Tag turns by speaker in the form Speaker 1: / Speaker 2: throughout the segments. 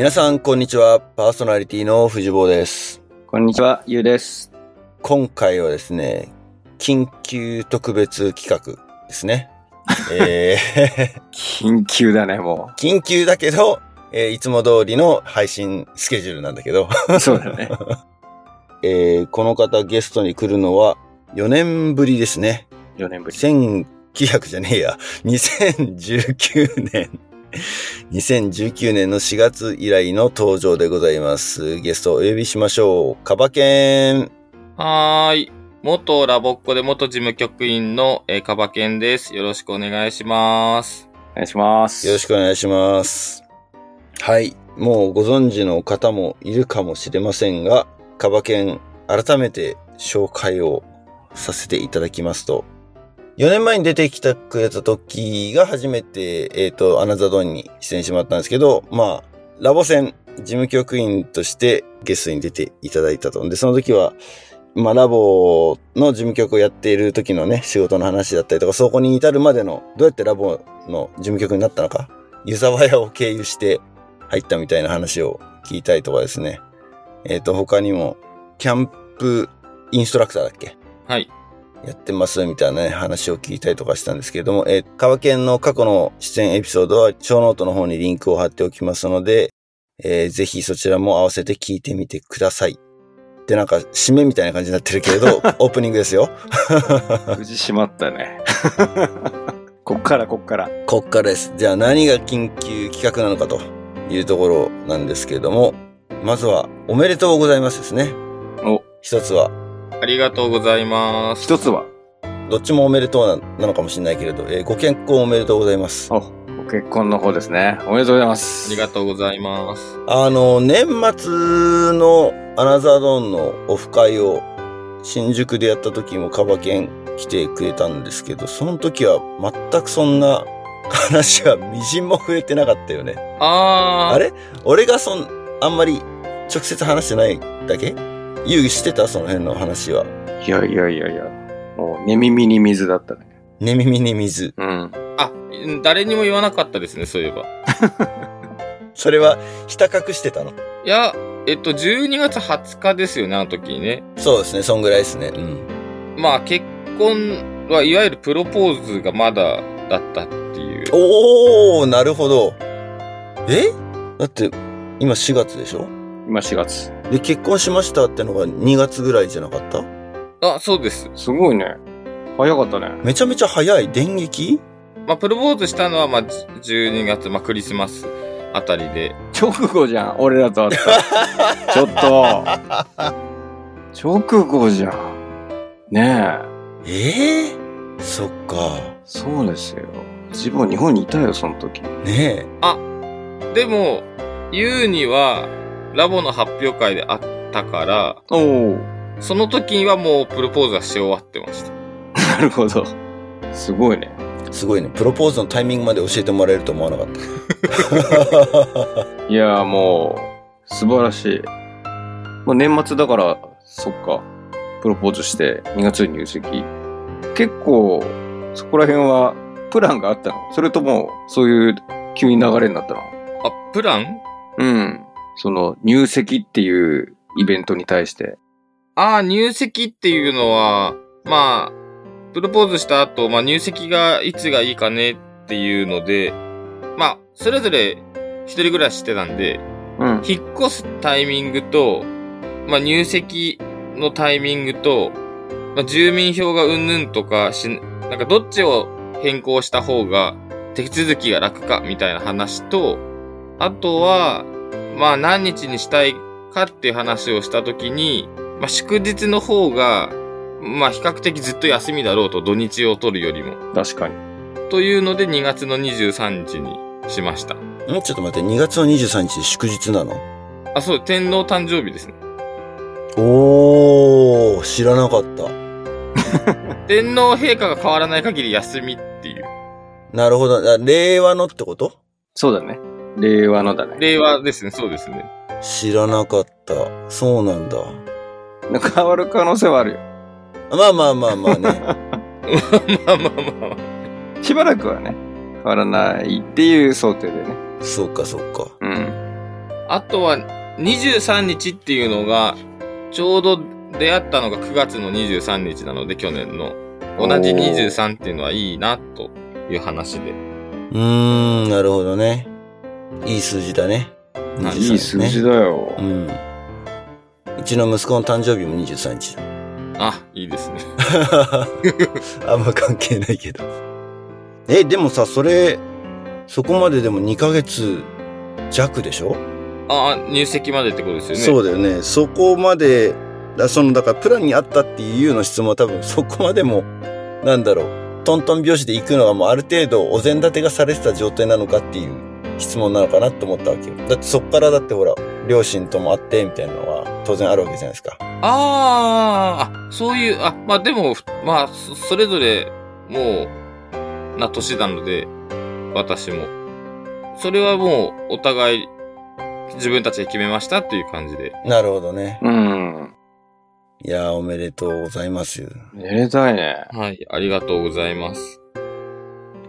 Speaker 1: 皆さん、こんにちは。パーソナリティの藤坊です。
Speaker 2: こんにちは、ゆうです。
Speaker 1: 今回はですね、緊急特別企画ですね。えー、
Speaker 2: 緊急だね、も
Speaker 1: 緊急だけど、えーいつも通りの配信スケジュールなんだけど、
Speaker 2: う。そうだね。
Speaker 1: えーこの方ゲストに来るのは4年ぶりですね。
Speaker 2: 4年ぶり。
Speaker 1: 1900じゃねえや。2019年。2019年の4月以来の登場でございます。ゲストをお呼びしましょう。カバケン。
Speaker 3: はーい。元ラボっ子で元事務局員の、えー、カバケンです。よろしくお願いします。
Speaker 2: お願いします。
Speaker 1: よろしくお願いします。はい。もうご存知の方もいるかもしれませんが、カバケン、改めて紹介をさせていただきますと、4年前に出てきてくれた時が初めて、えっ、と、アナザードーンに出演してもらったんですけど、まあ、ラボ戦、事務局員としてゲストに出ていただいたと。で、その時は、まあ、ラボの事務局をやっている時のね、仕事の話だったりとか、そこに至るまでの、どうやってラボの事務局になったのか、湯沢屋を経由して入ったみたいな話を聞いたりとかですね。えっ、と、他にも、キャンプインストラクターだっけ？
Speaker 3: はい。
Speaker 1: やってますみたいなね、話を聞いたりとかしたんですけれども、えー、川県の過去の出演エピソードは、ショーノートの方にリンクを貼っておきますので、えーぜひそちらも合わせて聞いてみてください。で、なんか、締めみたいな感じになってるけれど、オープニングですよ。
Speaker 2: 無事しまったね。こっからこっから。
Speaker 1: こっからです。じゃあ何が緊急企画なのかというところなんですけれども、まずは、おめでとうございますですね。
Speaker 2: お、
Speaker 1: 一つは、
Speaker 3: ありがとうございます。
Speaker 2: 一つは、
Speaker 1: どっちもおめでとうななのかもしれないけれど、えーご健康おめでとうございます。
Speaker 2: お、ご結婚の方ですね。おめでとうございま
Speaker 3: あ
Speaker 2: す。
Speaker 3: りがとうございます。
Speaker 1: あの、年末のアナザードーンのオフ会を新宿でやった時もカバケン来てくれたんですけど、その時は全くそんな話はみじんも触れてなかったよね。
Speaker 3: あー。
Speaker 1: あれ？俺がそん、あんまり直接話してないだけ？遊戯してたその辺の話は。
Speaker 2: いやいやいやいや。もう、寝耳に水だったね。
Speaker 1: 寝耳に水。
Speaker 2: うん。
Speaker 3: あ、誰にも言わなかったですね、そういえば。
Speaker 1: それは、ひた隠してたの？
Speaker 3: いや、えっと、12月20日ですよね、あの時にね。
Speaker 1: そうですね、そんぐらいですね。うん。
Speaker 3: まあ、結婚はいわゆるプロポーズがまだだったっていう。
Speaker 1: おー、なるほど。え？だって、今4月でしょ？
Speaker 2: 今4月。
Speaker 1: で、結婚しましたってのが2月ぐらいじゃなかった？
Speaker 3: あ、そうです。
Speaker 2: すごいね。早かったね。
Speaker 1: めちゃめちゃ早い電撃？
Speaker 3: まあ、プロポーズしたのは、まあ、じ12月、まあ、クリスマスあたりで。
Speaker 2: 直後じゃん、俺らと会った。ちょっと。直後じゃん。ねえ。
Speaker 1: ええそっか。
Speaker 2: そうですよ。自分は日本にいたよ、その時。
Speaker 1: ね
Speaker 3: でも、ユウには、ラボの発表会であったから。その時にはもうプロポーズはし終わってました。
Speaker 2: なるほど。すごいね。
Speaker 1: え。すごいね。プロポーズのタイミングまで教えてもらえると思わなかった。
Speaker 2: いやーもう、素晴らしい。もう年末だから、そっか。プロポーズして2月に入籍。結構、そこら辺はプランがあったの？それとも、そういう急に流れになったの？
Speaker 3: あ、プラン？
Speaker 2: うん。その入籍っていうイベントに対して。
Speaker 3: ああ、入籍っていうのは、まあ、プロポーズした後、まあ入籍がいつがいいかねっていうので、まあ、それぞれ一人暮らししてたんで、
Speaker 2: うん。
Speaker 3: 引っ越すタイミングと、まあ入籍のタイミングと、まあ住民票がうんぬんとかし、なんかどっちを変更した方が手続きが楽かみたいな話と、あとは、まあ何日にしたいかっていう話をしたときに、まあ祝日の方が、まあ比較的ずっと休みだろうと土日を取るよりも。
Speaker 2: 確かに。
Speaker 3: というので2月の23日にしました。
Speaker 1: もうちょっと待って、2月の23日祝日なの？
Speaker 3: あ、そう、天皇誕生日ですね。
Speaker 1: おー、知らなかった。
Speaker 3: 天皇陛下が変わらない限り休みっていう。
Speaker 1: なるほど。あ令和のってこと？
Speaker 2: そうだね。令和のだね。
Speaker 3: 令和ですね、そうですね。
Speaker 1: 知らなかった。そうなんだ。
Speaker 2: 変わる可能性はあるよ。
Speaker 1: まあまあまあまあね。
Speaker 3: まあまあまあまあ。
Speaker 2: しばらくはね、変わらないっていう想定でね。
Speaker 1: そうかそうか。
Speaker 2: うん。
Speaker 3: あとは、23日っていうのが、ちょうど出会ったのが9月の23日なので、去年の。同じ23っていうのはいいな、という話で。
Speaker 1: うーん、なるほどね。いい数字だね。
Speaker 3: はい
Speaker 2: いい数字だよ
Speaker 1: う。ん。うちの息子の誕生日も23日だ。
Speaker 3: あ、いいですね。
Speaker 1: あんま関係ないけど。え、でもさ、それ、そこまででも2ヶ月弱でしょ、
Speaker 3: あ、入籍までってことですよね。
Speaker 1: そうだよね。そこまで、だその、だからプランにあったっていうの質問は多分そこまでも、なんだろう、トントン拍子で行くのがもうある程度お膳立てがされてた状態なのかっていう質問なのかなと思ったわけよ。だってそっからだってほら、両親とも会ってみたいなのは当然あるわけじゃないですか。
Speaker 3: あーあ、そういう、あ、まあでも、まあ、そそれぞれ、もう、な年なので、私も。それはもう、お互い、自分たちで決めましたっていう感じで。
Speaker 1: なるほどね。
Speaker 2: うん。
Speaker 1: いやー、おめでとうございます。
Speaker 2: 寝れたいね。
Speaker 3: はい、ありがとうございます。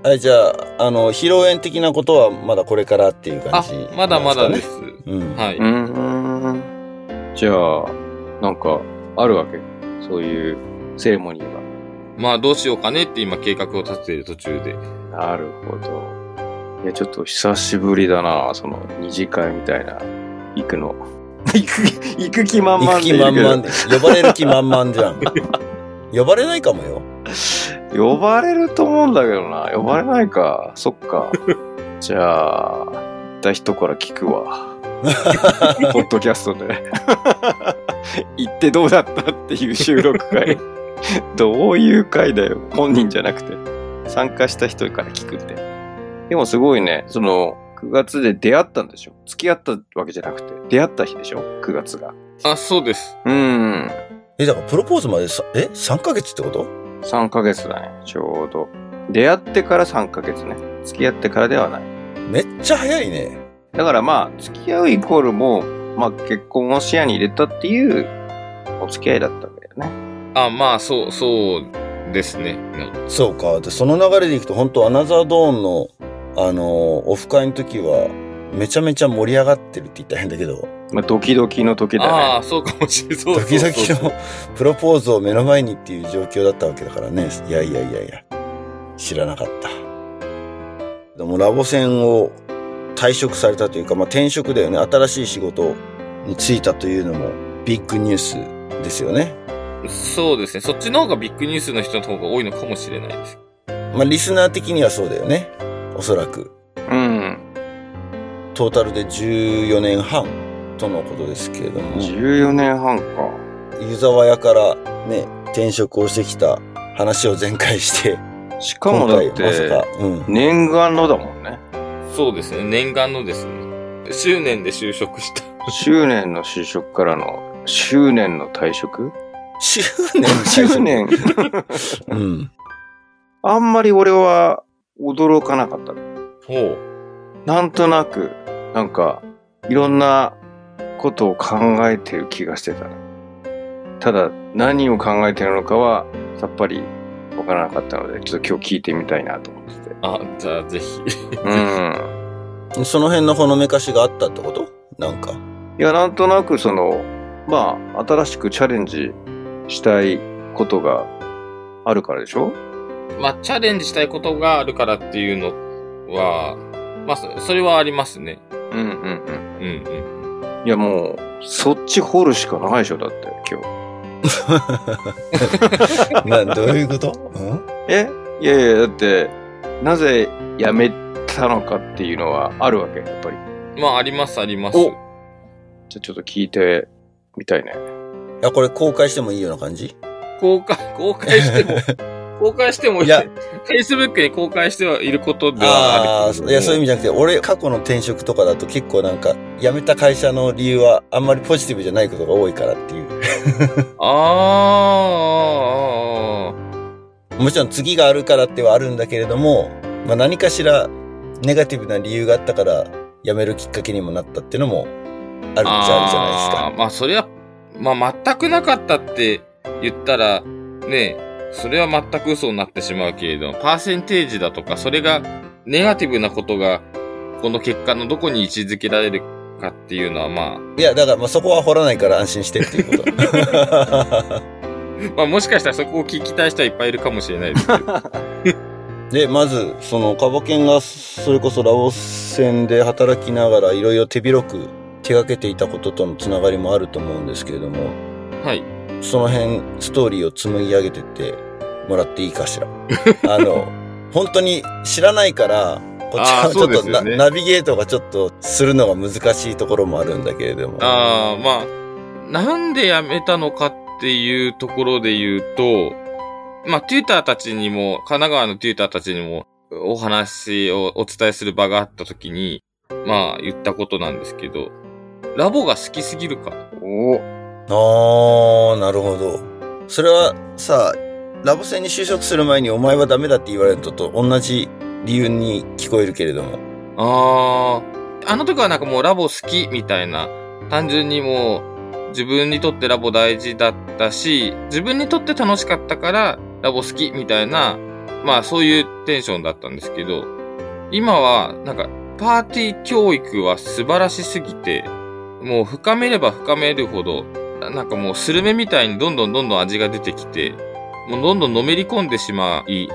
Speaker 1: あれ、じゃあ、あの、披露宴的なことはまだこれからっていう感
Speaker 3: あ
Speaker 1: じ、
Speaker 3: まだまだで
Speaker 1: ね。
Speaker 3: す。
Speaker 1: うん。
Speaker 3: はい。
Speaker 2: うーん。じゃあ、なんか、あるわけ？そういうセレモニーが。
Speaker 3: まあ、どうしようかねって今計画を立てている途中で。
Speaker 2: なるほど。いや、ちょっと久しぶりだな、その二次会みたいな。行くの。行く、行く気満々
Speaker 1: 行く気満々で。呼ばれる気満々じゃん。呼ばれないかもよ。
Speaker 2: 呼ばれると思うんだけどな。呼ばれないか。そっか。じゃあ、行った人から聞くわ。ポッドキャストで。行ってどうだったっていう収録会。どういう会だよ。本人じゃなくて。参加した人から聞くって。でもすごいね、その、9月で出会ったんでしょ付き合ったわけじゃなくて、出会った日でしょ ?9 月が。
Speaker 3: あ、そうです。
Speaker 2: うん。
Speaker 1: え、だからプロポーズまでさ、え ?3 ヶ月ってこと？
Speaker 2: 3ヶ月だね、ちょうど。出会ってから3ヶ月ね。付き合ってからではない。
Speaker 1: めっちゃ早いね。
Speaker 2: だからまあ、付き合うイコールも、まあ結婚を視野に入れたっていうお付き合いだったんだよね。
Speaker 3: あ、まあ、そう、そうですね。うん
Speaker 1: そうか。で、その流れでいくと、本当アナザードーンの、あのーオフ会の時は、めちゃめちゃ盛り上がってるって言ったら変だけど、
Speaker 2: まあドキドキの時だ
Speaker 3: ああ、
Speaker 2: ね。
Speaker 3: そうかもしれない。そう
Speaker 1: ドキド
Speaker 3: そうそう
Speaker 1: キのプロポーズを目の前にっていう状況だったわけだからね。いやいやいやいや、知らなかった。でもラボ戦を退職されたというか、まあ、転職だよね。新しい仕事に就いたというのもビッグニュースですよね。
Speaker 3: そうですね。そっちの方がビッグニュースの人の方が多いのかもしれないです。
Speaker 1: まあ、リスナー的にはそうだよね。おそらく。
Speaker 2: うん。
Speaker 1: トータルで14年半とのことですけれども、湯
Speaker 2: 14年半か。
Speaker 1: 沢屋からね、転職をしてきた話を全開して、
Speaker 2: しかもだっ
Speaker 1: 今回まさ
Speaker 2: て、
Speaker 1: か、うん。
Speaker 2: 念願のだもんね。
Speaker 3: そうですね。念願のですね。執念で就職した。
Speaker 2: 執念の就職からの、執念の退職？
Speaker 1: 執念
Speaker 2: 執念。
Speaker 1: うん。
Speaker 2: あんまり俺は驚かなかった。
Speaker 3: ほう。
Speaker 2: なんとなく、なんか、いろんなことを考えてる気がしてた。ただ、何を考えてるのかは、さっぱりわからなかったので、ちょっと今日聞いてみたいなと思ってて。
Speaker 3: あ、じゃあぜひ。
Speaker 2: うん。
Speaker 1: その辺のほのめかしがあったってこと？なんか。
Speaker 2: いや、なんとなくその、まあ、新しくチャレンジしたいことがあるからでしょ？
Speaker 3: まあ、チャレンジしたいことがあるからっていうのは、まあ、そそれはありますね。
Speaker 2: うんうんうん。
Speaker 3: うんうん。
Speaker 2: いや、もう、そっち掘るしかないでしょ、だって、今日。
Speaker 1: な、どういうこと？うん？
Speaker 2: え？いやいや、だって、なぜ辞めたのかっていうのはあるわけ、やっぱり。
Speaker 3: まあ、あります、あります。
Speaker 2: おじゃあちょっと聞いてみたいね。
Speaker 1: いや、これ公開してもいいような感じ？
Speaker 3: 公開、公開しても、公開してもいい。
Speaker 1: いや
Speaker 3: Facebook に公開してはいることでは
Speaker 1: ああ、
Speaker 3: あるけども。
Speaker 1: いや、そういう意味じゃなくて、俺、過去の転職とかだと結構なんか、辞めた会社の理由はあんまりポジティブじゃないことが多いからっていう。
Speaker 3: あー
Speaker 1: もちろん次があるからってはあるんだけれども、まあ何かしらネガティブな理由があったから辞めるきっかけにもなったっていうのもあるっちゃあるじゃない
Speaker 3: あーまあ、それは、まあ、全くなかったって言ったら、ねそれは全く嘘になってしまうけれども、パーセンテージだとか、それが、ネガティブなことが、この結果のどこに位置づけられるかっていうのはま
Speaker 1: いや、だからまあそこは掘らないから安心してっていうこと。
Speaker 3: あ、まあもしかしたらそこを聞きたい人はいっぱいいるかもしれないですけど。
Speaker 1: で、まず、その、カバケンが、それこそラオス戦で働きながら、いろいろ手広く手掛けていたこととのつながりもあると思うんですけれども、
Speaker 3: はい。
Speaker 1: その辺、ストーリーを紡ぎ上げてってもらっていいかしら。あの、本当に知らないから、こっちはちょっとな、
Speaker 3: そうですよね
Speaker 1: ナビゲートがちょっとするのが難しいところもあるんだけれども。
Speaker 3: ああ、まあ、なんで辞めたのかっていうところで言うと、まあ、テューターたちにも、神奈川のテューターたちにも、お話をお伝えする場があった時に、まあ、言ったことなんですけど、ラボが好きすぎるか。
Speaker 2: お
Speaker 1: あー、なるほど。それはさ、ラボ戦に就職する前にお前はダメだって言われるのと同じ理由に聞こえるけれども。
Speaker 3: ああ、あの時はなんかもうラボ好きみたいな、単純にもう自分にとってラボ大事だったし、自分にとって楽しかったからラボ好きみたいな、まあそういうテンションだったんですけど、今はなんかパーティー教育は素晴らしすぎて、もう深めれば深めるほど、なんかもうスルメみたいにどんどんどんどん味が出てきて、もうどんどんのめり込んでしまい、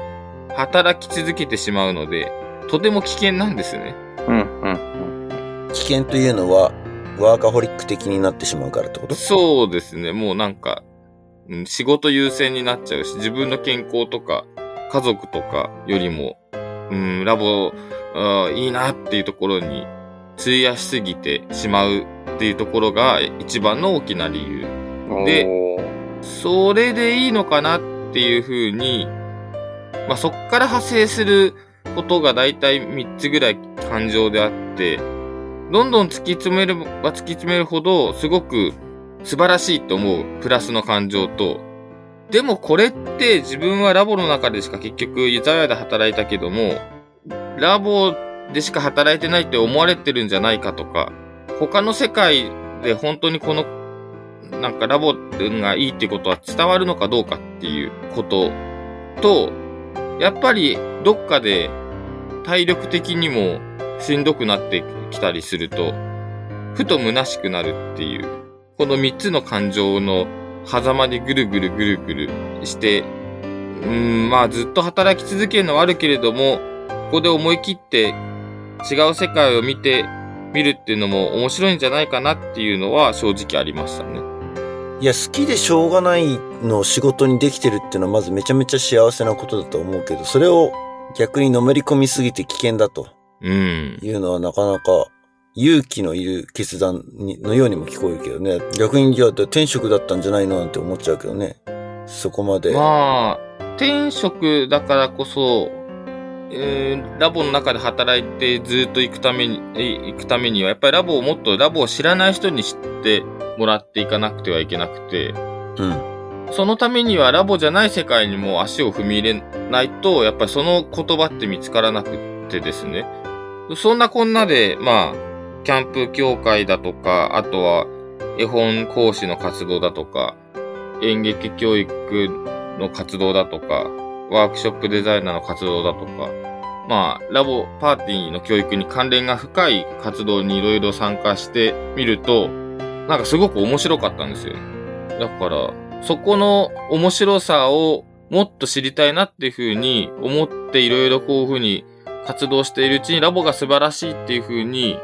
Speaker 3: 働き続けてしまうので、とても危険なんですね。
Speaker 2: うんうん
Speaker 1: 危険というのは、ワーカホリック的になってしまうからってこと？
Speaker 3: そうですね。もうなんか、うん仕事優先になっちゃうし、自分の健康とか、家族とかよりも、うん、ラボ、いいなっていうところに費やしすぎてしまうっていうところが一番の大きな理由。でそれでいいのかなっていうふうに、まあ、そっから派生することが大体3つぐらい感情であって、どんどん突き詰めれば突き詰めるほど、すごく素晴らしいと思うプラスの感情と、でもこれって自分はラボの中でしか結局ユザヤで働いたけども、ラボでしか働いてないって思われてるんじゃないかとか、他の世界で本当にこのなんかラボがいいってことは伝わるのかどうかっていうことと、やっぱりどっかで体力的にもしんどくなってきたりすると、ふと虚しくなるっていう、この三つの感情の狭間でぐるぐるぐるぐるして、うん、まあずっと働き続けるのはあるけれども、ここで思い切って違う世界を見てみるっていうのも面白いんじゃないかなっていうのは正直ありましたね。
Speaker 1: いや、好きでしょうがないのを仕事にできてるっていうのはまずめちゃめちゃ幸せなことだと思うけど、それを逆にのめり込みすぎて危険だと
Speaker 3: うん。
Speaker 1: いうのはなかなか勇気のいる決断にのようにも聞こえるけどね。逆に、いや、転職だったんじゃないのなんて思っちゃうけどね。そこまで。
Speaker 3: まあ、転職だからこそ、えーラボの中で働いてずっと行くために、え行くためには、やっぱりラボをもっとラボを知らない人に知ってもらっていかなくてはいけなくて、
Speaker 1: うん。
Speaker 3: そのためにはラボじゃない世界にも足を踏み入れないと、やっぱりその言葉って見つからなくってですね。そんなこんなで、まあ、キャンプ協会だとか、あとは絵本講師の活動だとか、演劇教育の活動だとか、ワークショップデザイナーの活動だとか、まあ、ラボパーティーの教育に関連が深い活動にいろいろ参加してみると、なんかすごく面白かったんですよ。だから、そこの面白さをもっと知りたいなっていうふうに思っていろいろこういうふうに活動しているうちにラボが素晴らしいっていうふうに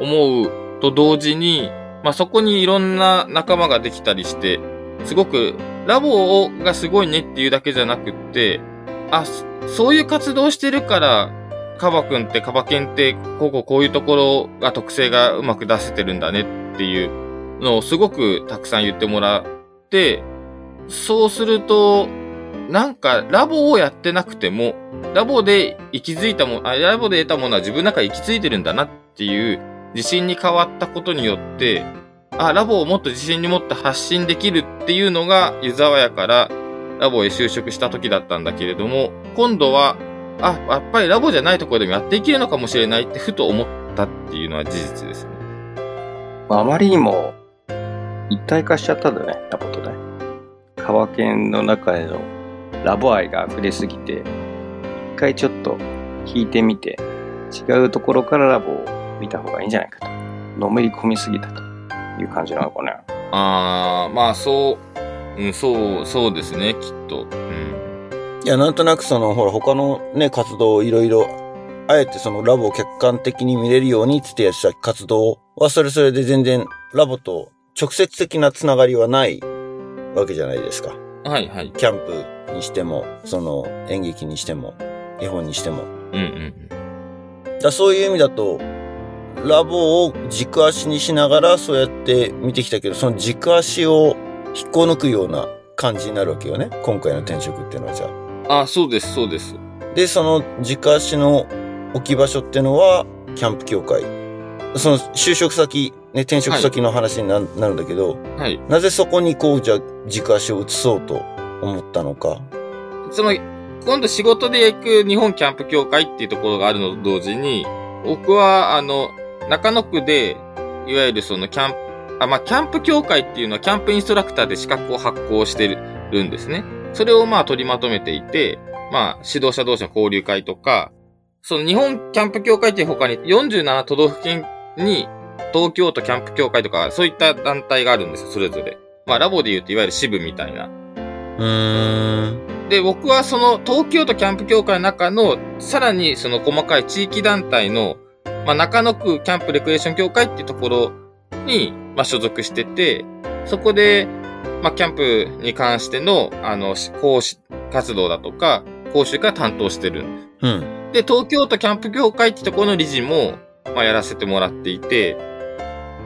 Speaker 3: 思うと同時に、まあそこにいろんな仲間ができたりして、すごくラボがすごいねっていうだけじゃなくって、あ、そういう活動してるから、カバくんってカバケンってこここういうところが特性がうまく出せてるんだねっていうのをすごくたくさん言ってもらって、そうすると、なんかラボをやってなくても、ラボで行き着いたもあ、ラボで得たものは自分の中で行き着いてるんだなっていう自信に変わったことによって、あ、ラボをもっと自信に持って発信できるっていうのが湯沢屋からラボへ就職した時だったんだけれども、今度は、あ、やっぱりラボじゃないところでもやっていけるのかもしれないってふと思ったっていうのは事実ですね。
Speaker 2: あまりにも一体化しちゃったんだね、ラボとね。カバケンの中でのラボ愛が溢れすぎて、一回ちょっと引いてみて、違うところからラボを見た方がいいんじゃないかと。のめり込みすぎたという感じなのかね。
Speaker 3: あー、まあそう、うん、そう、そうですね、きっと。うん。
Speaker 1: いや、なんとなくその、ほら、他のね、活動をいろいろ、あえてそのラボを客観的に見れるようにつってやってた活動は、それそれで全然ラボと直接的なつながりはないわけじゃないですか。
Speaker 3: はいはい。
Speaker 1: キャンプにしても、その演劇にしても、絵本にしても。
Speaker 3: うんうん
Speaker 1: だそういう意味だと、ラボを軸足にしながらそうやって見てきたけど、その軸足を引っこ抜くような感じになるわけよね。今回の転職っていうのはじゃあ。
Speaker 3: うん。あ、そうです、そうです。
Speaker 1: で、その軸足の置き場所っていうのは、キャンプ協会。その就職先、ね、転職先の話にな,、なるんだけど、
Speaker 3: はい。
Speaker 1: なぜそこにこう、じゃあ軸足を移そうと思ったのか。
Speaker 3: その、今度仕事で行く日本キャンプ協会っていうところがあるのと同時に、僕は、あの、中野区で、いわゆるそのキャンプ、あ、まあ、キャンプ協会っていうのはキャンプインストラクターで資格を発行してるんですね。それをまあ取りまとめていて、まあ、指導者同士の交流会とか、その日本キャンプ協会っていう他に47都道府県に東京都キャンプ協会とかそういった団体があるんですよ、それぞれ。まあ、ラボで言うといわゆる支部みたいな。
Speaker 1: うーん。
Speaker 3: で、僕はその東京都キャンプ協会の中の、さらにその細かい地域団体の、まあ、中野区キャンプレクレーション協会っていうところに、まあ、所属してて、そこで、まあ、キャンプに関しての、あの、し講師活動だとか、講習会担当してる。
Speaker 1: うん。
Speaker 3: で、東京都キャンプ協会ってところの理事も、まあ、やらせてもらっていて、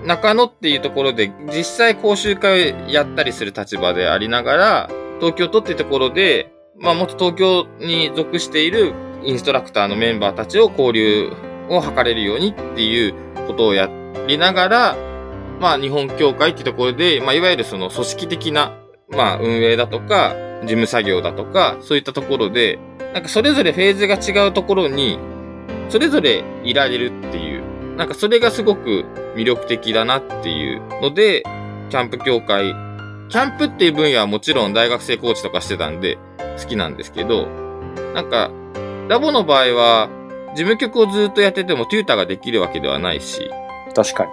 Speaker 3: 中野っていうところで実際講習会をやったりする立場でありながら、東京都っていうところで、まあ、もっと東京に属しているインストラクターのメンバーたちを交流を図れるようにっていうことをやりながら、まあ、日本協会ってところで、まあ、いわゆるその組織的な、まあ、運営だとか、事務作業だとか、そういったところで、なんかそれぞれフェーズが違うところに、それぞれいられるっていう、なんかそれがすごく魅力的だなっていうので、キャンプ協会、キャンプっていう分野はもちろん大学生コーチとかしてたんで好きなんですけど、なんか、ラボの場合は、事務局をずっとやっててもテューターができるわけではないし、
Speaker 2: 確かに。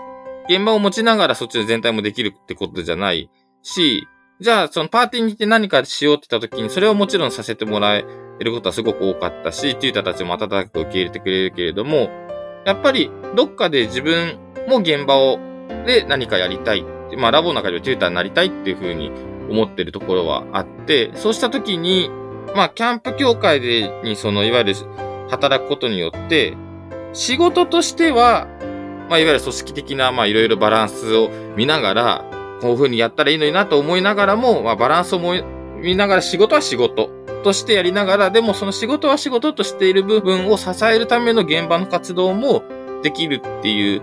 Speaker 3: 現場を持ちながらそっちの全体もできるってことじゃないし、じゃあそのパーティーに行って何かしようって言った時にそれをもちろんさせてもらえることはすごく多かったし、テューターたちも温かく受け入れてくれるけれども、やっぱりどっかで自分も現場をで何かやりたい。まあラボの中ではテューターになりたいっていうふうに思ってるところはあって、そうした時に、まあキャンプ協会でにそのいわゆる働くことによって、仕事としては、まあ、いわゆる組織的な、まあ、いろいろバランスを見ながら、こういう風にやったらいいのになと思いながらも、まあ、バランスを見ながら仕事は仕事としてやりながら、でもその仕事は仕事としている部分を支えるための現場の活動もできるっていう、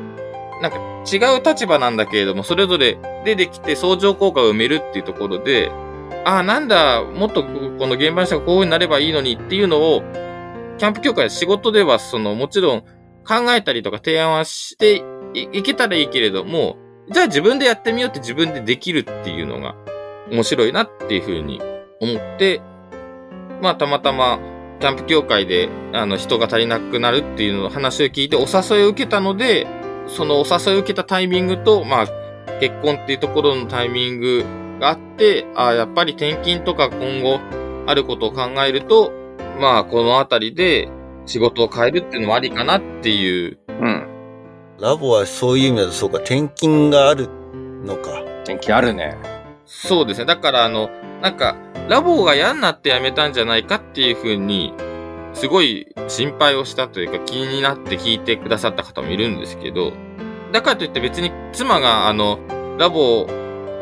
Speaker 3: なんか違う立場なんだけれども、それぞれでできて相乗効果を埋めるっていうところで、ああ、なんだ、もっとこの現場の人がこういう風になればいいのにっていうのを、キャンプ協会仕事では、その、もちろん考えたりとか提案はしていけたらいいけれども、じゃあ自分でやってみようって自分でできるっていうのが面白いなっていうふうに思って、まあたまたまキャンプ協会であの人が足りなくなるっていうのの話を聞いてお誘いを受けたので、そのお誘いを受けたタイミングと、まあ結婚っていうところのタイミングがあって、ああ、やっぱり転勤とか今後あることを考えると、まあこのあたりで仕事を変えるっていうのもありかなっていう。
Speaker 2: うん。
Speaker 1: ラボはそういう意味だとそうか、転勤があるのか。
Speaker 2: 天気あるね。
Speaker 3: そうですね。だからあの、なんか、ラボが嫌になって辞めたんじゃないかっていうふうに、すごい心配をしたというか気になって聞いてくださった方もいるんですけど、だからといって別に妻があの、ラボ、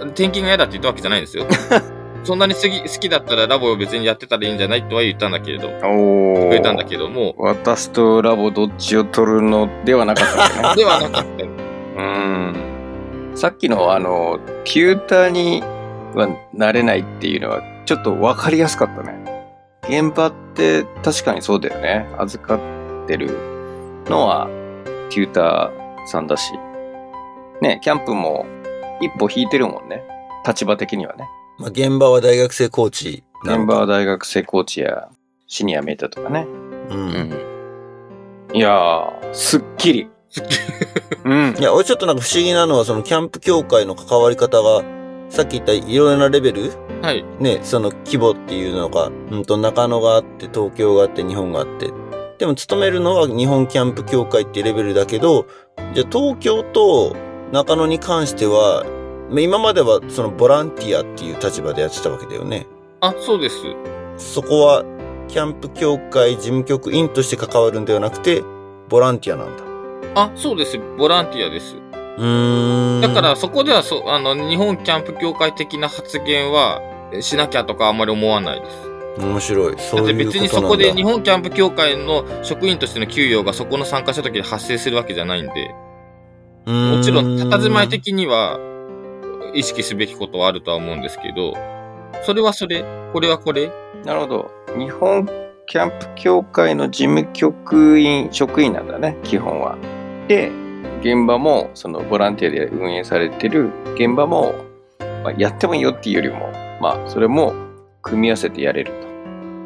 Speaker 3: 転勤が嫌だって言ったわけじゃないんですよ。そんなに好き好きだったらラボを別にやってたらいいんじゃないとは言ったんだけれど、
Speaker 2: お
Speaker 3: くれたんだけども、
Speaker 2: 私とラボどっちを取るのではなかったね。
Speaker 3: ではなかった。
Speaker 2: うん。さっきのあの、テューターにはなれないっていうのはちょっとわかりやすかったね。現場って確かにそうだよね。預かってるのはテューターさんだし。ね、キャンプも一歩引いてるもんね。立場的にはね。
Speaker 1: まあ、現場は大学生コーチなのか。
Speaker 2: 現場は大学生コーチやシニアメーターとかね。
Speaker 1: うん。
Speaker 2: いやー、すっきり。うん
Speaker 1: い。や、俺ちょっとなんか不思議なのは、そのキャンプ協会の関わり方が、さっき言ったいろいろなレベル？
Speaker 3: はい。
Speaker 1: ね、その規模っていうのが、うんと中野があって、東京があって、日本があって。でも勤めるのは日本キャンプ協会っていうレベルだけど、じゃあ東京と中野に関しては、まあ今まではそのボランティアっていう立場でやってたわけだよね。
Speaker 3: あ、そうです。
Speaker 1: そこは、キャンプ協会事務局員として関わるんではなくて、ボランティアなんだ。
Speaker 3: あ、そうです。ボランティアです。
Speaker 1: うーん。
Speaker 3: だからそこではそ、あの、日本キャンプ協会的な発言はえしなきゃとかあんまり思わないです。
Speaker 1: 面白い。そういうだ。
Speaker 3: だって別にそこで日本キャンプ協会の職員としての給与がそこの参加した時に発生するわけじゃないんで、も
Speaker 1: も
Speaker 3: ちろん、佇まい的には意識すべきことはあるとは思うんですけど、それはそれ、これはこれ。
Speaker 2: なるほど。日本キャンプ協会の事務局員、職員なんだね、基本は。で、現場も、そのボランティアで運営されてる現場も、まあ、やってもいいよっていうよりも、まあ、それも組み合わせてやれる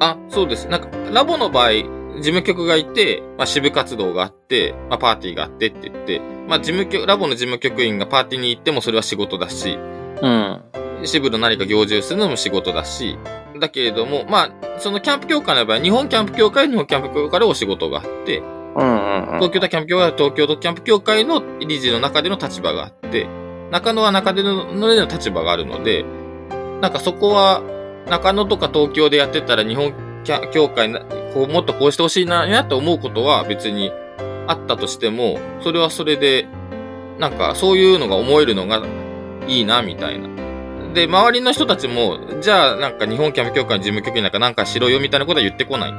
Speaker 3: あ、そうです。なんか、ラボの場合、事務局がいて、まあ、支部活動があって、まあ、パーティーがあってって言って、まあ、事務局、ラボの事務局員がパーティーに行ってもそれは仕事だし、
Speaker 2: と。うん。
Speaker 3: 支部の何か行事をするのも仕事だし、だけれども、まあ、そのキャンプ協会の場合、日本キャンプ協会は日本キャンプ協会でお仕事があって、
Speaker 2: うんうんうん。
Speaker 3: 東京都キャンプ協会は東京都キャンプ協会の理事の中での立場があって、中野は中野での立場があるので、なんかそこは、中野とか東京でやってたら日本協会な、こう、もっとこうしてほしいな、なと思うことは別にあったとしても、それはそれで、なんかそういうのが思えるのがいいな、みたいな。で、周りの人たちも、じゃあなんか日本キャンプ協会の事務局員なんかなんかしろよみたいなことは言ってこない。
Speaker 2: う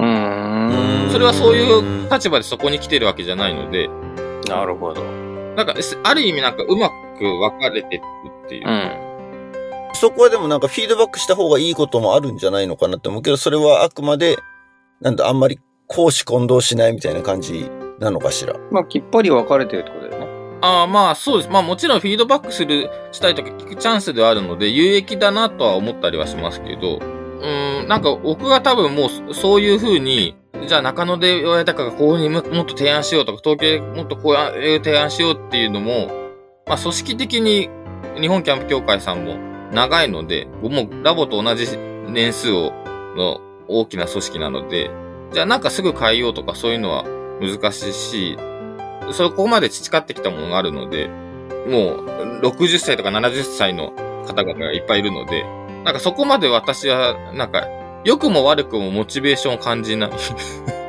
Speaker 2: ーん。
Speaker 3: それはそういう立場でそこに来てるわけじゃないので、
Speaker 2: なるほど。
Speaker 3: なんか、すある意味なんかうまく分かれてるっていう。
Speaker 2: うん。
Speaker 1: そこはでもなんかフィードバックした方がいいこともあるんじゃないのかなって思うけど、それはあくまで、なんだ、あんまり公私混同しないみたいな感じなのかしら。
Speaker 2: まあ、きっぱり分かれてるってことだよね。
Speaker 3: ああ、まあそうです。まあもちろんフィードバックする、したいとか聞くチャンスではあるので、有益だなとは思ったりはしますけど、うーん、なんか僕が多分もうそそういう風に、じゃあ中野で言われたからこういうふうにももっと提案しようとか、東京でもっとこういう提案しようっていうのも、まあ組織的に日本キャンプ協会さんも長いので、もうラボと同じ年数を、の大きな組織なので、じゃあなんかすぐ変えようとかそういうのは難しいし、そこまで培ってきたものがあるので、もう60歳とか70歳の方々がいっぱいいるので、なんかそこまで私は、なんか、良くも悪くもモチベーションを感じない。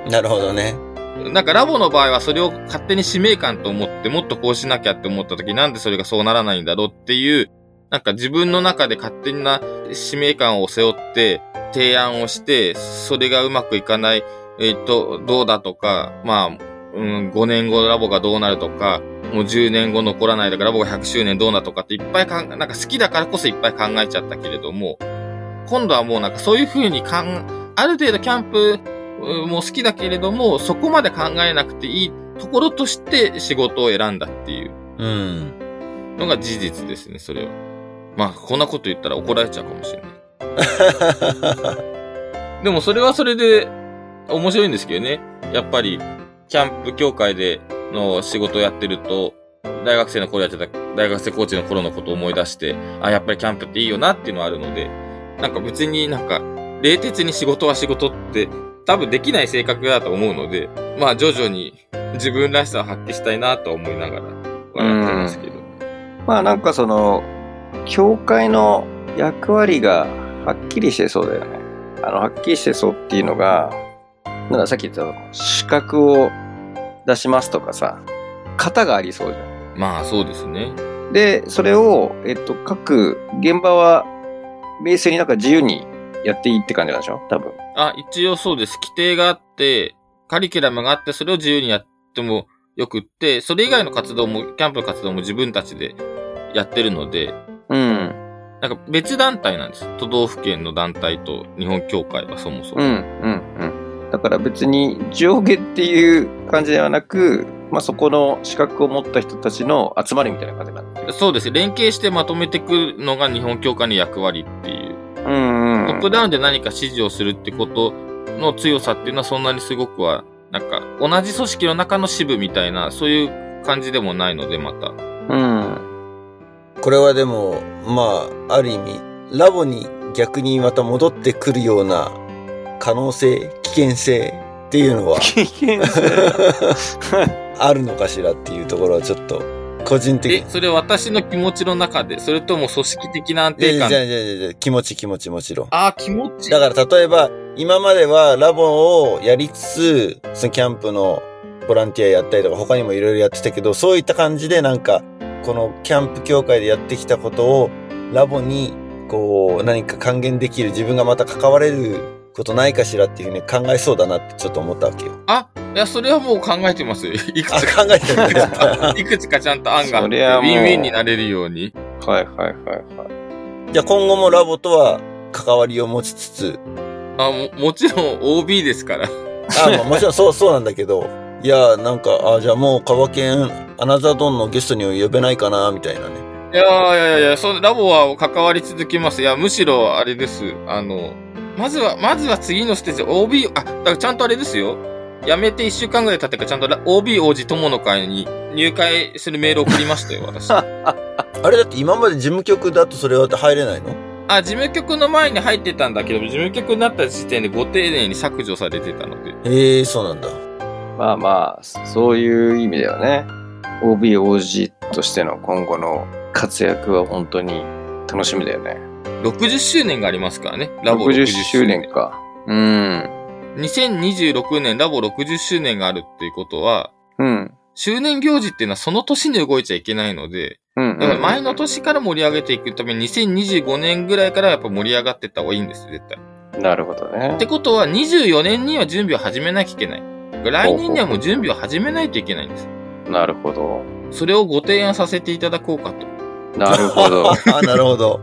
Speaker 1: なるほどね。
Speaker 3: なんかラボの場合はそれを勝手に使命感と思って、もっとこうしなきゃって思った時なんでそれがそうならないんだろうっていう、なんか自分の中で勝手な使命感を背負って提案をして、それがうまくいかない、えっ、と、どうだとか、まあ、うん、5年後ラボがどうなるとか、もう10年後残らないとか、ラボが100周年どうなとかっていっぱいかん、なんか好きだからこそいっぱい考えちゃったけれども、今度はもうなんかそういう風にかん、ある程度キャンプうんも好きだけれども、そこまで考えなくていいところとして仕事を選んだっていう
Speaker 1: うん。
Speaker 3: のが事実ですね、それは。まあ、こんなこと言ったら怒られちゃうかもしれない。でもそれはそれで面白いんですけどね。やっぱり、キャンプ協会での仕事をやってると、大学生の頃やってた、大学生コーチの頃のことを思い出して、あ、やっぱりキャンプっていいよなっていうのはあるので、なんか別になんか、冷徹に仕事は仕事って多分できない性格だと思うので、まあ徐々に自分らしさを発揮したいなと思いながら笑ってますけど。
Speaker 2: まあ、なんかその、教会の役割がはっきりしてそうだよね。あの、はっきりしてそうっていうのが、なんださっき言った資格を出しますとかさ、型がありそうじゃん。
Speaker 3: まあそうですね。
Speaker 2: で、それを、えっと、各現場は、ベースになんか自由にやっていいって感じなんでしょ？多分。
Speaker 3: あ、一応そうです。規定があって、カリキュラムがあって、それを自由にやってもよくって、それ以外の活動も、キャンプの活動も自分たちでやってるので、
Speaker 2: うん。
Speaker 3: なんか別団体なんです。都道府県の団体と日本協会はそもそも。
Speaker 2: うん、うん、うん。だから別に上下っていう感じではなく、まあ、そこの資格を持った人たちの集まりみたいな感じになってる。
Speaker 3: そうです。連携してまとめていくのが日本協会の役割っていう。
Speaker 2: うん、うん。
Speaker 3: トップダウンで何か指示をするってことの強さっていうのはそんなにすごくは、なんか同じ組織の中の支部みたいな、そういう感じでもないので、また。
Speaker 2: うん。
Speaker 1: これはでも、まあ、ある意味、ラボに逆にまた戻ってくるような可能性、危険性っていうのは
Speaker 2: 危険性。
Speaker 1: あるのかしらっていうところはちょっと、個人的に
Speaker 3: え、。それ私の気持ちの中で、それとも組織的な安定感？
Speaker 1: いやいやいやいやいや気持ち気持ちもちろん。
Speaker 3: ああ、気持ち。
Speaker 1: だから例えば、今まではラボをやりつつ、そのキャンプのボランティアやったりとか他にもいろいろやってたけど、そういった感じでなんか、このキャンプ協会でやってきたことをラボにこう何か還元できる自分がまた関われることないかしらっていうふうに考えそうだなってちょっと思ったわけよ。
Speaker 3: あ、いや、それはもう考えてますよ。いく
Speaker 1: あ、
Speaker 3: つか。
Speaker 1: 考えてる
Speaker 3: いくつかちゃんと案があって、ウ
Speaker 2: そりゃもう
Speaker 3: ィンウィンになれるように。
Speaker 2: はいはいはいはい。
Speaker 1: じゃあ今後もラボとは関わりを持ちつつ、
Speaker 3: あも、もちろん OB ですから。
Speaker 1: あ、まあもちろんそう、そうなんだけど、いや、なんか、あ、じゃあもう、カバケン、アナザードンのゲストには呼べないかな、みたいなね。
Speaker 3: いやいやいやそのラボは関わり続けます。いや、むしろあれです。あの、まずは、まずは次のステージ、OB、あ、だからちゃんとあれですよ。辞めて一週間ぐらい経ってからちゃんとラ OB 王子友の会に入会するメール送りましたよ、私。
Speaker 1: あれだって今まで事務局だとそれは入れないの？
Speaker 3: あ、事務局の前に入ってたんだけど、事務局になった時点でご丁寧に削除されてたので。
Speaker 1: へえ、そうなんだ。
Speaker 2: まあまあ、そういう意味ではね、OBOG としての今後の活躍は本当に楽しみだよね。
Speaker 3: 60周年がありますからね、ラボ
Speaker 2: 60周年。か。うん。
Speaker 3: 2026年ラボ60周年があるっていうことは、
Speaker 2: うん。
Speaker 3: 周年行事っていうのはその年に動いちゃいけないので、
Speaker 2: うん、
Speaker 3: だから前の年から盛り上げていくために2025年ぐらいからやっぱ盛り上がっていった方がいいんですよ、絶対。
Speaker 2: なるほどね
Speaker 3: って。ことは24年には準備を始めなきゃいけない。来年にはもう準備を始めないといけないんです。
Speaker 2: なるほど。
Speaker 3: それをご提案させていただこうかと。
Speaker 2: なるほど。
Speaker 1: あ、なるほど。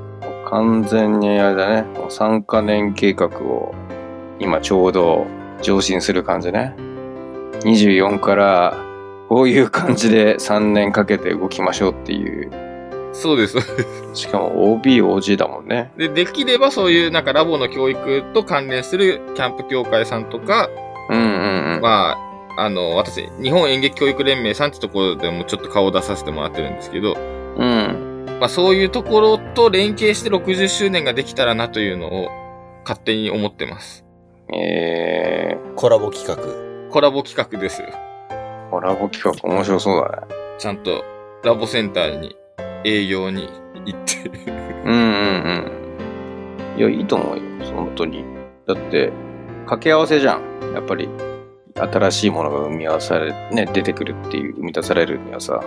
Speaker 2: 完全にあれだね。もう3カ年計画を今ちょうど上進する感じね。24からこういう感じで3年かけて動きましょうっていう。
Speaker 3: そうです。そうです
Speaker 2: しかも OBOG だもんね。
Speaker 3: で、できればそういうなんかラボの教育と関連するキャンプ協会さんとか、
Speaker 2: うんうんうん。
Speaker 3: まあ、あの、私、日本演劇教育連盟さんってところでもちょっと顔を出させてもらってるんですけど、
Speaker 2: うん。
Speaker 3: まあそういうところと連携して60周年ができたらなというのを勝手に思ってます。
Speaker 2: え
Speaker 1: コラボ企画。
Speaker 3: コラボ企画です
Speaker 2: コラボ企画面白そうだね。
Speaker 3: ちゃんとラボセンターに営業に行って。
Speaker 2: うんうんうん。いや、いいと思うよ。本当に。だって、掛け合わせじゃん。やっぱり、新しいものが生み合わされ、ね、出てくるっていう、生み出されるにはさ。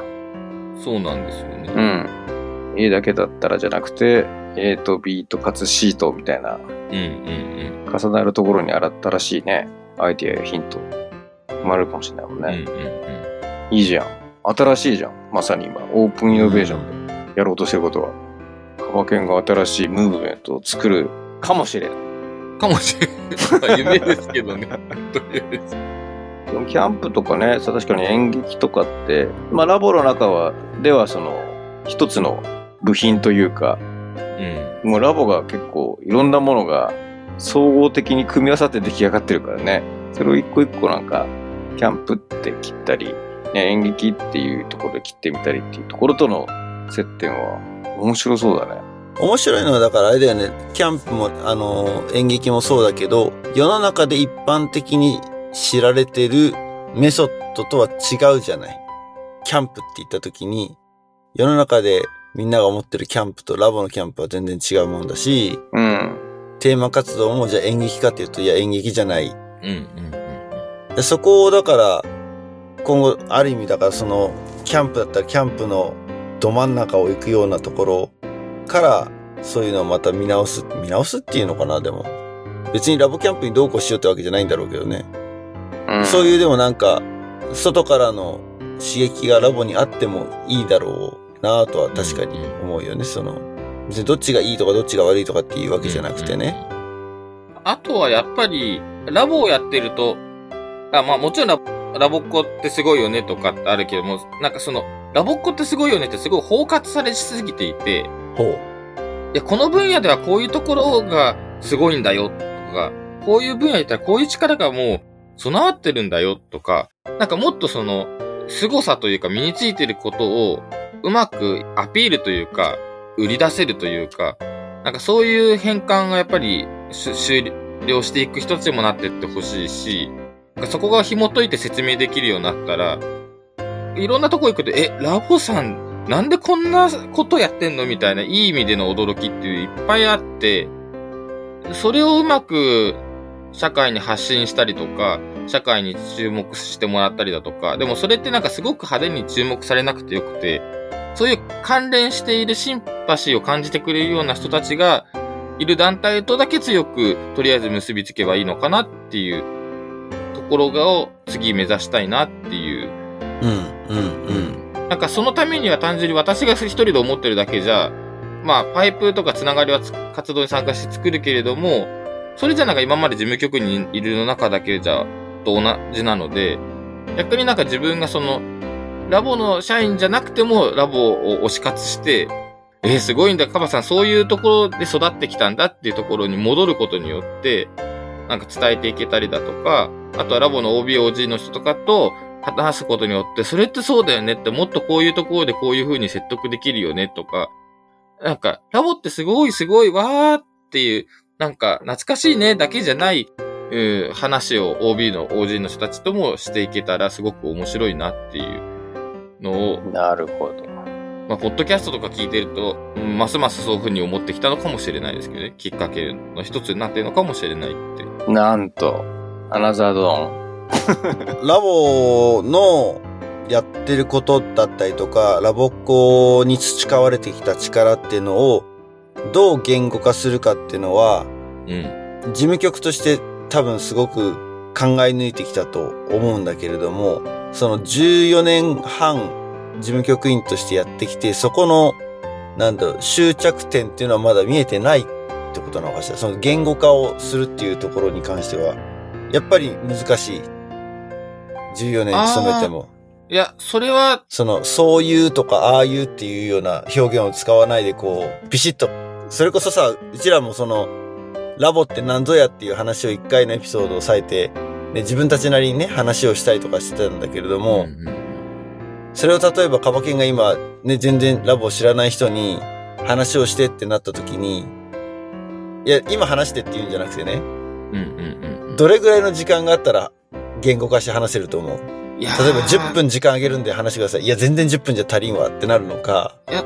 Speaker 3: そうなんですよね。
Speaker 2: うん。A だけだったらじゃなくて、A と B とかつ C とみたいな、
Speaker 3: うんうん
Speaker 2: 重なるところに新しいね、アイディアやヒント、生まれるかもしれないもん
Speaker 3: うん。うん
Speaker 2: ね。
Speaker 3: うんうん。
Speaker 2: いいじゃん。新しいじゃん。まさに今、オープンイノベーションでやろうとしてることは。カバケンが新しいムーブメントを作るかもしれない。
Speaker 3: かもしれない。夢ですけどね。とりあえず。
Speaker 2: でもキャンプとかね、さ確かに演劇とかって、まあラボの中は、ではその、一つの部品というか、
Speaker 3: うん。
Speaker 2: もうラボが結構いろんなものが総合的に組み合わさって出来上がってるからね。それを一個一個なんか、キャンプって切ったり、ね、演劇っていうところで切ってみたりっていうところとの接点は面白そうだね。
Speaker 1: 面白いのはだからあれだよね。キャンプも、あの、演劇もそうだけど、世の中で一般的に知られてるメソッドとは違うじゃない。キャンプって言った時に、世の中でみんなが思ってるキャンプとラボのキャンプは全然違うもんだし、
Speaker 2: うん。
Speaker 1: テーマ活動もじゃあ演劇かっていうと、いや演劇じゃない。
Speaker 3: うんうんうん。
Speaker 1: でそこをだから、今後、ある意味だからその、キャンプだったらキャンプのど真ん中を行くようなところから、そういうのをまた見直す、見直すっていうのかな、でも。別にラボキャンプにどうこうしようってわけじゃないんだろうけどね。
Speaker 2: うん、
Speaker 1: そういうでもなんか、外からの刺激がラボにあってもいいだろうなとは確かに思うよね、その。別にどっちがいいとかどっちが悪いとかっていうわけじゃなくてね。
Speaker 3: あとはやっぱり、ラボをやってると、あまあもちろんララボっ子ってすごいよねとかってあるけども、なんかその、ラボっ子ってすごいよねってすごい包括されしすぎていて、
Speaker 1: ほう。
Speaker 3: いや、この分野ではこういうところがすごいんだよとか、こういう分野で言ったらこういう力がもう備わってるんだよとか、なんかもっとその、凄さというか身についてることをうまくアピールというか、売り出せるというか、なんかそういう変換がやっぱり終了していく人たちにもなってってほしいし、そこが紐解いて説明できるようになったら、いろんなとこ行くと、え、ラボさん、なんでこんなことやってんのみたいな、いい意味での驚きっていういっぱいあって、それをうまく社会に発信したりとか、社会に注目してもらったりだとか、でもそれってなんかすごく派手に注目されなくてよくて、そういう関連しているシンパシーを感じてくれるような人たちがいる団体とだけ強くとりあえず結びつけばいいのかなっていうところがを次目指したいなっていう。
Speaker 1: うん、うん、うん。
Speaker 3: なんかそのためには単純に私が一人で思ってるだけじゃ、まあパイプとかつながりは活動に参加して作るけれども、それじゃなんか今まで事務局にいるの中だけじゃと同じなので、逆になんか自分がそのラボの社員じゃなくてもラボを推し活して、えー、すごいんだ、カバさん、そういうところで育ってきたんだっていうところに戻ることによって、なんか伝えていけたりだとか、あとはラボの OB、OG の人とかと話すことによって、それってそうだよねって、もっとこういうところでこういう風に説得できるよねとか、なんか、ラボってすごいすごいわーっていう、なんか懐かしいねだけじゃない、話を OB の OG の人たちともしていけたらすごく面白いなっていうのを。
Speaker 2: なるほど。
Speaker 3: まあ、ポッドキャストとか聞いてると、ますますそういうふうに思ってきたのかもしれないですけどね。きっかけの一つになってるのかもしれないって。
Speaker 2: なんと、アナザードーン。
Speaker 1: ラボのやってることだったりとか、ラボっ子に培われてきた力っていうのを、どう言語化するかっていうのは、
Speaker 3: うん。
Speaker 1: 事務局として多分すごく考え抜いてきたと思うんだけれども、その14年半事務局員としてやってきて、そこの、なんだろう、終着点っていうのはまだ見えてないってことなのかしら。その言語化をするっていうところに関しては、やっぱり難しい。14年勤めても。
Speaker 3: いや、それは、
Speaker 1: その、そういうとか、ああいうっていうような表現を使わないで、こう、ビシッと。それこそさ、うちらもその、ラボって何ぞやっていう話を一回のエピソードを割いて、ね、自分たちなりにね、話をしたりとかしてたんだけれども、うんうん、それを例えばカバケンが今、ね、全然ラボを知らない人に話をしてってなった時に、いや、今話してって言うんじゃなくてね、うん
Speaker 3: うんうん、
Speaker 1: どれぐらいの時間があったら言語化して話せると思う例えば10分時間あげるんで話してください。いや、全然10分じゃ足りんわってなるのか。
Speaker 3: いや、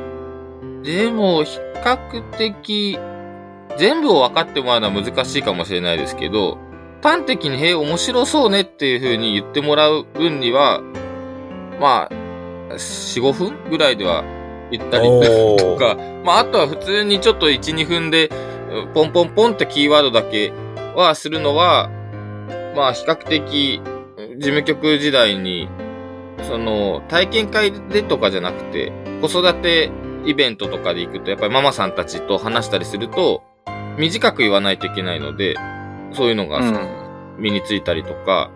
Speaker 3: でも、比較的、全部を分かってもらうのは難しいかもしれないですけど、端的に、へえ、面白そうねっていう風に言ってもらう分には、まあ、4、5分ぐらいでは言ったりとか、まあ、あとは普通にちょっと1、2分で、ポンポンポンってキーワードだけはするのは、まあ、比較的、事務局時代に、その、体験会でとかじゃなくて、子育てイベントとかで行くと、やっぱりママさんたちと話したりすると、短く言わないといけないので、そういうのが身についたりとか、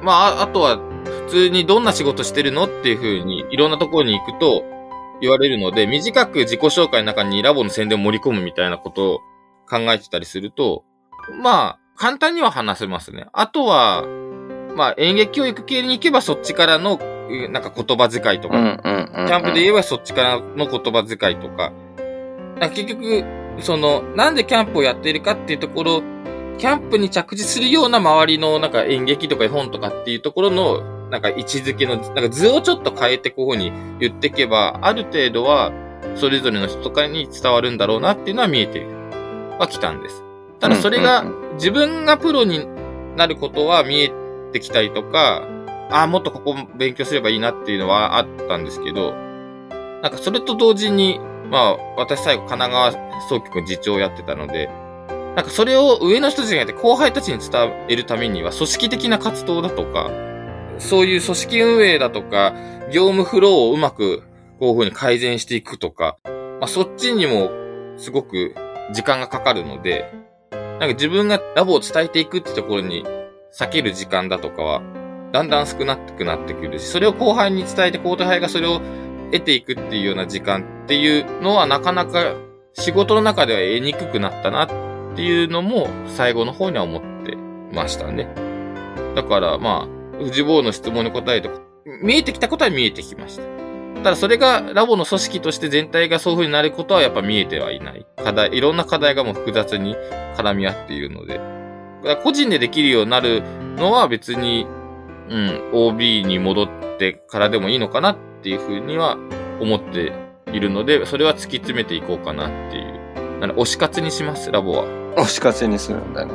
Speaker 3: うん、まあ、あとは普通にどんな仕事してるのっていう風にいろんなところに行くと言われるので、短く自己紹介の中にラボの宣伝を盛り込むみたいなことを考えてたりすると、まあ、簡単には話せますね。あとは、まあ、演劇教育系に行けばそっちからの、なんか言葉遣いとか、キャンプで言えばそっちからの言葉遣いとか、か結局、その、なんでキャンプをやっているかっていうところ、キャンプに着地するような周りのなんか演劇とか絵本とかっていうところの、なんか位置づけの、なんか図をちょっと変えてこういうふうに言っていけば、ある程度は、それぞれの人とかに伝わるんだろうなっていうのは見えてはきたんです。ただそれが、自分がプロになることは見えてきたりとか、ああ、もっとここ勉強すればいいなっていうのはあったんですけど、なんかそれと同時に、まあ、私最後神奈川総局次長やってたので、なんかそれを上の人たちがやって後輩たちに伝えるためには組織的な活動だとか、そういう組織運営だとか、業務フローをうまくこういう風に改善していくとか、まあそっちにもすごく時間がかかるので、なんか自分がラボを伝えていくってところに避ける時間だとかは、だんだん少なくなってくるし、それを後輩に伝えて後輩がそれを得ていくっていうような時間っていうのはなかなか仕事の中では得にくくなったなっていうのも最後の方には思ってましたね。だからまあ、藤坊の質問に答えて、見えてきたことは見えてきました。ただそれがラボの組織として全体がそういう風になることはやっぱ見えてはいない。課題、いろんな課題がもう複雑に絡み合っているので。だから個人でできるようになるのは別に、うん、OB に戻ってからでもいいのかなっていう風には思っているので、それは突き詰めていこうかなっていう。なので推し活にします、ラボは。
Speaker 2: 推し活にするんだね。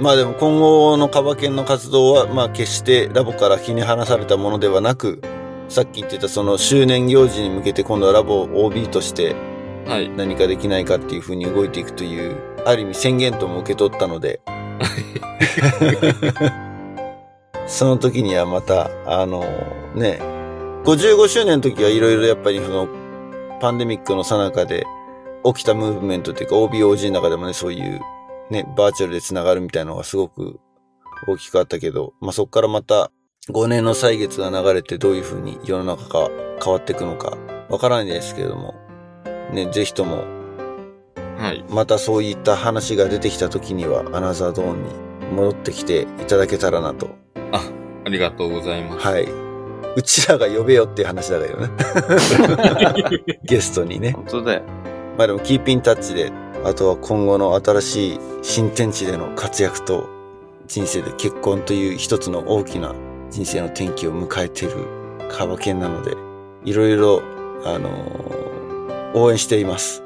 Speaker 1: まあでも今後のカバケンの活動は、まあ決してラボから切り離されたものではなく、さっき言ってたその周年行事に向けて今度はラボ OB として
Speaker 3: はい。
Speaker 1: 何かできないかっていう風に動いていくという、ある意味宣言とも受け取ったので、その時にはまた、あのね、55周年の時はいろいろやっぱりそのパンデミックの最中で起きたムーブメントっていうか OBOG の中でもね、そういうね、バーチャルで繋がるみたいなのがすごく大きくあったけど、まあ、そこからまた5年の歳月が流れてどういう風に世の中が変わっていくのかわからないですけれども、ね、ぜひとも
Speaker 3: はい。
Speaker 1: またそういった話が出てきた時にはアナザードーンに戻ってきていただけたらなと。
Speaker 3: あ、ありがとうございます。
Speaker 1: はい。うちらが呼べよっていう話だけどね。ゲストにね。
Speaker 2: 本当だよ。
Speaker 1: まあでもキーピンタッチで、あとは今後の新しい新天地での活躍と人生で結婚という一つの大きな人生の転機を迎えているカバケンなので、いろいろ、あのー応援しています。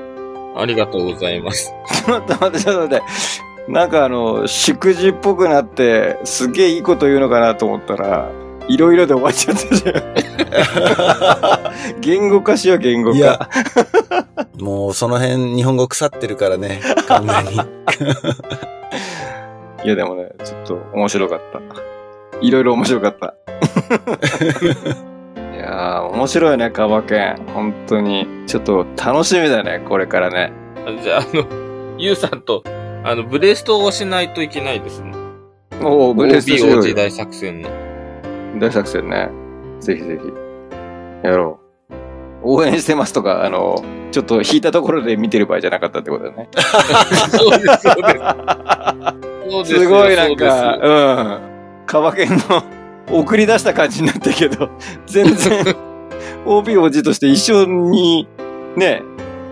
Speaker 3: ありがとうございます。
Speaker 2: ちょっと待って、ちょっと待って。なんかあの、祝辞っぽくなって、すげえいいこと言うのかなと思ったら、いろいろで終わっちゃったじゃん。言語化しよう、言語
Speaker 1: いや
Speaker 2: 化。
Speaker 1: もうその辺日本語腐ってるからね、完全に。
Speaker 2: いや、でもね、ちょっと面白かった。いろいろ面白かった。いやー、面白いね、カバケン。本当に。ちょっと楽しみだね、これからね。
Speaker 3: あじゃあ、あの、ゆうさんと、あの、ブレストをしないといけないですね。
Speaker 2: おお、ブレストしよう
Speaker 3: OB
Speaker 2: よ
Speaker 3: 時代作戦の。
Speaker 2: 大作戦ね。ぜひぜひ。やろう。応援してますとか、あの、ちょっと引いたところで見てる場合じゃなかったってことだね。
Speaker 3: そうです、そうです。す
Speaker 2: すごいなんか、
Speaker 3: で
Speaker 2: うん。カバケンの送り出した感じになったけど、全然 OB 王子として一緒にね、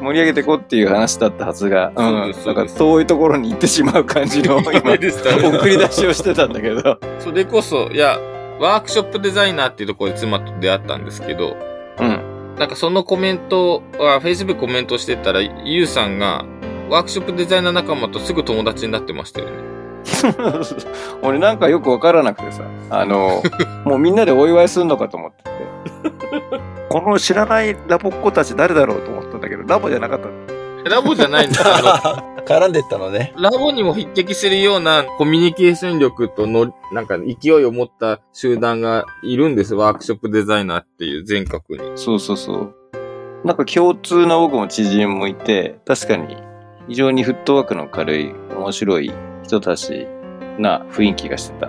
Speaker 2: 盛り上げてこうっていう話だったはずが、
Speaker 3: そう
Speaker 2: うん。なんか遠いところに行ってしまう感じの今、送り出しをしてたんだけど。
Speaker 3: それこそ、いや、ワークショップデザイナーっていうところで妻と出会ったんですけど、
Speaker 2: うん。
Speaker 3: なんかそのコメントは、Facebook コメントしてたら、ゆうさんが、ワークショップデザイナー仲間とすぐ友達になってましたよね。
Speaker 2: 俺なんかよくわからなくてさ、あの、もうみんなでお祝いするのかと思ってて。この知らないラボっ子たち誰だろうと思ったんだけど、ラボじゃなかった。
Speaker 3: ラボじゃないんです。あ
Speaker 1: 絡んでったのね。
Speaker 3: の、ラボにも匹敵するようなコミュニケーション力との、なんか勢いを持った集団がいるんです。ワークショップデザイナーっていう全国に。
Speaker 2: そうそうそう。なんか共通な僕も知人もいて、確かに非常にフットワークの軽い、面白い人たちな雰囲気がしてた。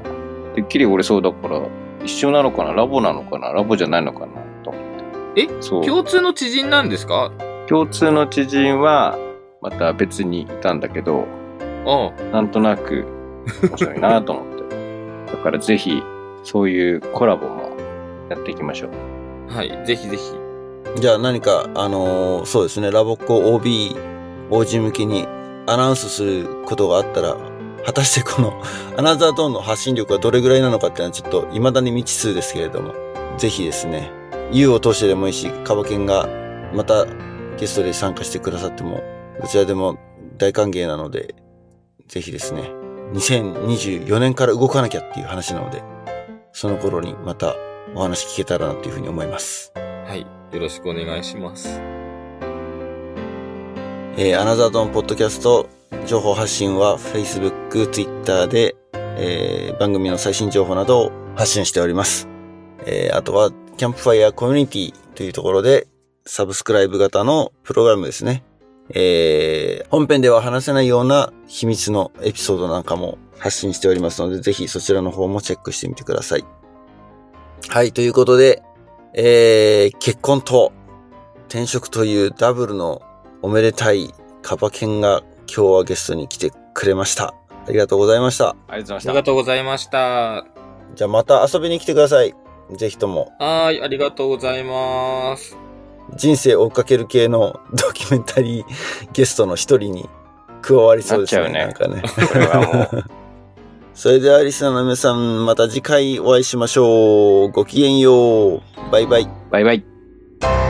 Speaker 2: てっきり俺そうだから、一緒なのかな？ラボなのかな？ラボじゃないのかな？と思って。
Speaker 3: え？
Speaker 2: そう。
Speaker 3: 共通の知人なんですか？
Speaker 2: 共通の知人は、また別にいたんだけど、
Speaker 3: あ
Speaker 2: なんとなく面白いなと思って。だからぜひ、そういうコラボもやっていきましょう。
Speaker 3: あ、はい。ぜひぜひ。
Speaker 1: じゃあ何か、あのーそうですね、ラボっ子 OB、OG 向けにアナウンスすることがあったら、果たしてこのアナザードーンの発信力はどれぐらいなのかっていうのはちょっと未だに未知数ですけれども、ぜひですね、U を通してでもいいし、カバケンがまたゲストで参加してくださっても、どちらでも大歓迎なので、ぜひですね、2024年から動かなきゃっていう話なので、その頃にまたお話聞けたらなというふうに思います。
Speaker 3: はい。よろしくお願いします。
Speaker 1: えーアナザードンポッドキャスト情報発信は Facebook、Twitter で、えー番組の最新情報などを発信しております。えーあとは、キャンプファイヤーコミュニティというところで、サブスクライブ型のプログラムですね。えー本編では話せないような秘密のエピソードなんかも発信しておりますので、ぜひそちらの方もチェックしてみてください。はい、ということで、えー結婚と転職というダブルのおめでたいカバケンが今日はゲストに来てくれました。ありがとうございました。
Speaker 2: ありがとうございました
Speaker 3: ありが。とうございました。
Speaker 1: じゃあまた遊びに来てください。ぜひとも。
Speaker 3: はーい、ありがとうございます。
Speaker 1: 人生追っかける系のドキュメンタリーゲストの一人に加わりそうですね。なんかね。
Speaker 2: これはもう、
Speaker 1: それではリスナーの皆さん、また次回お会いしましょう。ごきげんよう。バイバイ。
Speaker 2: バイバイ。